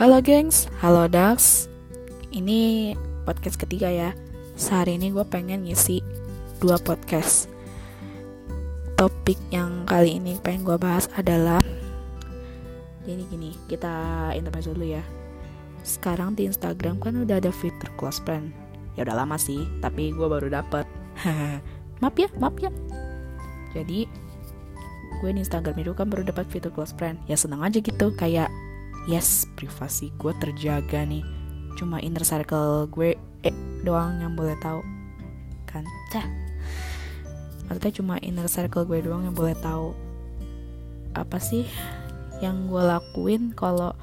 Halo gengs, halo Dax Ini podcast ketiga ya. Sehari ini gue pengen ngisi dua podcast. Topik yang kali ini pengen gue bahas adalah Jadi gini, kita intermezzo dulu ya. Sekarang di Instagram kan udah ada fitur close friend Ya udah lama sih, tapi gue baru dapet. Maaf ya, maaf ya. Jadi gue di Instagram itu kan baru dapat fitur close friend ya senang aja gitu kayak yes privasi gue terjaga nih. Cuma inner circle gue eh doang yang boleh tahu. Kan? Cah. Maksudnya cuma inner circle gue doang yang boleh tahu. Apa sih yang gue lakuin kalau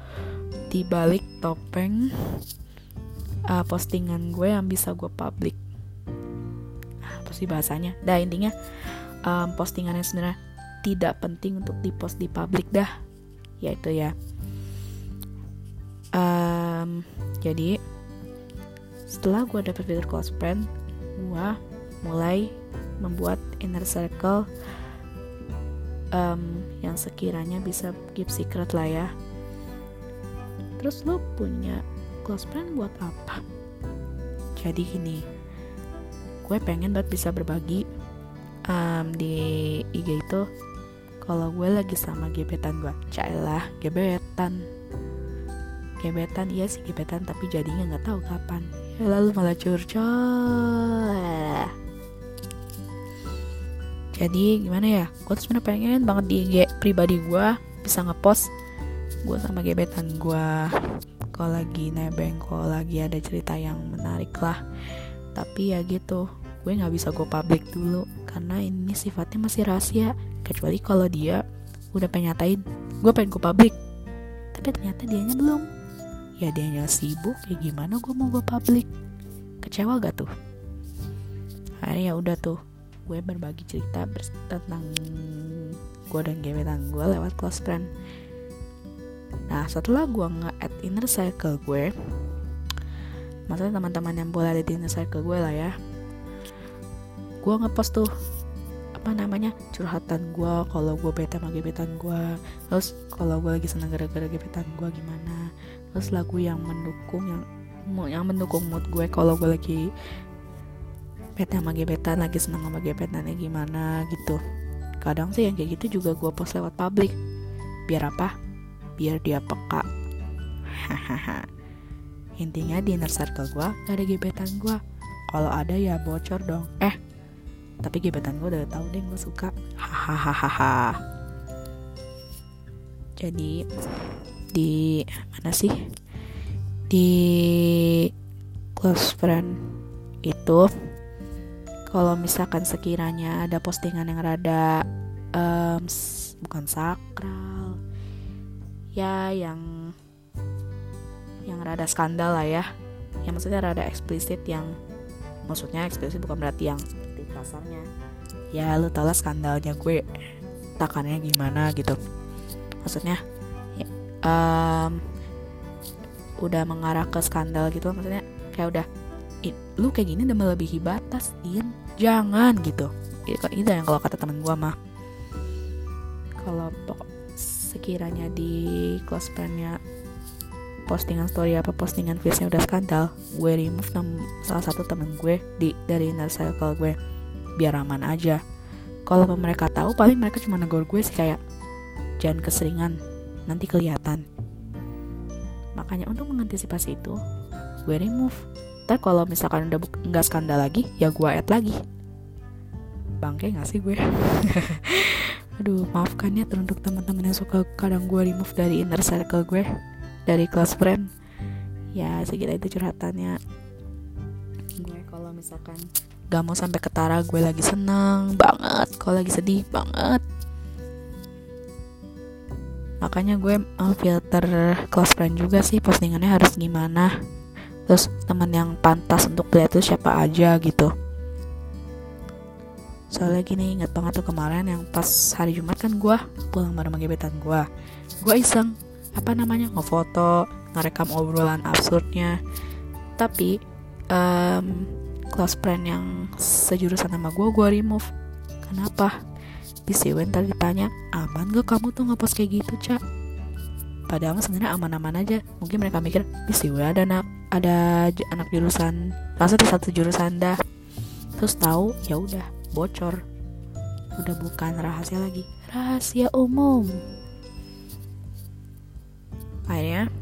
di balik topeng uh, postingan gue yang bisa gue publik apa sih bahasanya? Dah intinya um, postingannya sebenarnya tidak penting untuk dipost di publik dah. Yaitu ya um, jadi setelah gue dapet fitur close friend gue mulai membuat inner circle um, yang sekiranya bisa keep secret lah ya. Terus lo punya close friend buat apa? Jadi gini gue pengen banget bisa berbagi um, di IG itu. Kalau gue lagi sama gebetan gue cailah gebetan gebetan. Iya sih gebetan tapi jadinya nggak tahu kapan. Ya, lalu malah curcol. Jadi gimana ya? Gue tuh sebenarnya pengen banget di IG pribadi gue bisa ngepost gue sama gebetan gue kalau lagi nebeng kalau lagi ada cerita yang menarik lah. Tapi ya gitu gue nggak bisa gue publik dulu. Karena ini sifatnya masih rahasia. Kecuali kalau dia udah pengen nyatain gue pengen gue publik tapi ternyata dianya belum ya dianya sibuk ya gimana gue mau gue publik kecewa gak tuh? Akhirnya ya udah tuh gue berbagi cerita tentang gue dan gebetan gue lewat close friend. Nah setelah gue nge-add inner circle gue maksudnya teman-teman yang boleh ada di inner circle gue lah ya gue ngepost tuh apa namanya curhatan gue kalau gue bete sama gebetan gue terus kalau gue lagi senang gara-gara gebetan gue gimana terus lagu yang mendukung yang yang mendukung mood gue kalau gue lagi bete sama gebetan lagi senang sama gebetannya gimana gitu. Kadang sih yang kayak gitu juga gue post lewat publik. Biar apa? Biar dia peka. Hahaha. Intinya di inner circle gue gak ada gebetan gue. Kalau ada ya bocor dong. Eh tapi gebetan gue udah tahu deh gue suka. Hahaha. Jadi di mana sih? Di close friend itu kalau misalkan sekiranya ada postingan yang rada um, bukan sakral ya yang yang rada skandal lah ya. Yang maksudnya rada eksplisit yang maksudnya eksplisit bukan berarti yang kasarnya. Ya lu tau lah skandalnya gue takannya gimana gitu. Maksudnya ya, um, udah mengarah ke skandal gitu maksudnya kayak udah lu kayak gini udah melebihi batas Din jangan gitu. Itu yang kalau kata temen gue mah. Kalau sekiranya di close friendnya postingan story apa postingan face-nya udah skandal gue remove salah satu temen gue di dari inner circle gue. Biar aman aja. Kalau mereka tahu paling mereka cuma negor gue sih kayak jangan keseringan nanti kelihatan. Makanya untuk mengantisipasi itu gue remove. Ntar kalau misalkan udah nggak skandal lagi ya gue add lagi. Bangke nggak sih gue? Aduh maafkan ya teruntuk teman-teman yang suka kadang gue remove dari inner circle gue dari close friend. Ya segitu itu curhatannya. Gue kalau misalkan gak mau sampai ketara gue lagi seneng banget. Kalau lagi sedih banget makanya gue mau filter close friend juga sih postingannya harus gimana. Terus teman yang pantas untuk lihat tuh siapa aja gitu. Soalnya gini inget banget tuh kemarin yang pas hari Jumat kan gue pulang bareng sama gebetan gue gue iseng apa namanya ngefoto ngerekam obrolan absurdnya. Tapi um, close friend yang sejurusan sama gue gue remove. Kenapa di ntar ditanya aman gak kamu tuh ngepost kayak gitu cak? Padahal sebenarnya aman-aman aja. Mungkin mereka mikir sih ada anak ada anak jurusan maksudnya satu jurusan dah? Terus tahu ya udah bocor. Udah bukan rahasia lagi rahasia umum. Akhirnya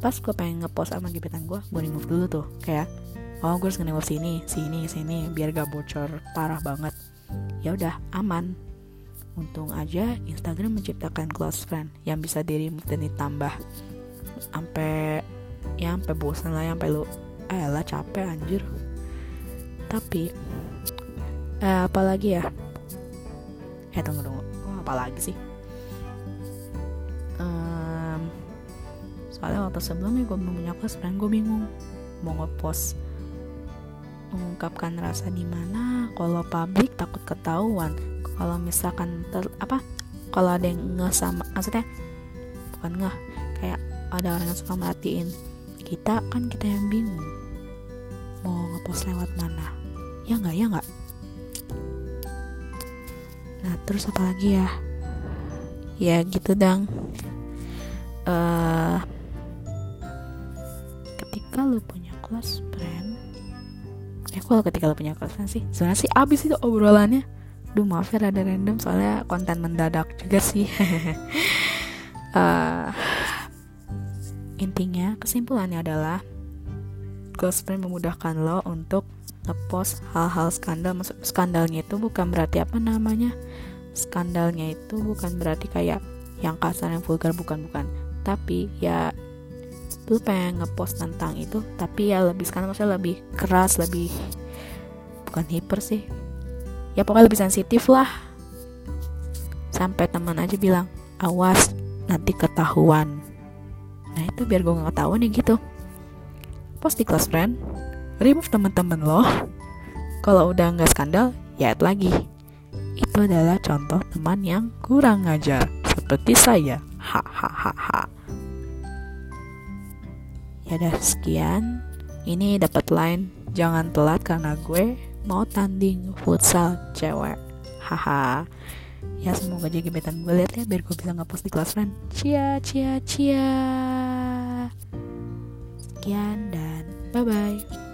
pas gue pengen ngepost sama gebetan gue gue remove dulu tuh kayak oh gue harus nge-remove sini sini sini biar gak bocor parah banget. Ya udah aman untung aja Instagram menciptakan close friend yang bisa di remove dan ditambah sampai ya sampai bosan lah sampai lu eh lah capek anjir. Tapi eh, apalagi ya? Eh tunggu tunggu. Oh, apalagi sih? Um, soalnya waktu sebelumnya gue belum punya close friend gue bingung mau ngepost mengungkapkan rasa di mana. Kalau publik takut ketahuan kalau misalkan ter, apa kalau ada yang nge sama maksudnya bukan nggak kayak ada orang yang suka merhatiin kita kan kita yang bingung. Mau ngepost lewat mana? Ya nggak ya nggak. Nah terus apa lagi ya? Ya gitu dong uh, ketika lu punya close friend ya kalau ketika lu punya close friend sih? Sebenarnya sih abis itu obrolannya Duh maaf ya rada random soalnya konten mendadak juga sih. Uh, Intinya kesimpulannya adalah Close friend memudahkan lo untuk ngepost hal-hal skandal. Maksud skandalnya itu bukan berarti apa namanya? Skandalnya itu bukan berarti kayak yang kasar yang vulgar bukan-bukan Tapi ya lu pengen ngepost tentang itu tapi ya lebih skandal maksudnya lebih keras lebih bukan hiper sih ya pokoknya lebih sensitif lah. Sampai teman aja bilang awas nanti ketahuan. Nah itu biar gue gak ketahuan ya gitu. Post di close friend remove teman-teman lo kalau udah nggak skandal ya add lagi. Itu adalah contoh teman yang kurang ngajar seperti saya. Hahaha ya udah sekian. Ini dapat line. Jangan telat karena gue mau tanding futsal cewek. Haha. Ya semoga jadi gebetan gue lihat ya biar gue bisa ngepost di kelas friend. Cia cia cia. Sekian dan bye bye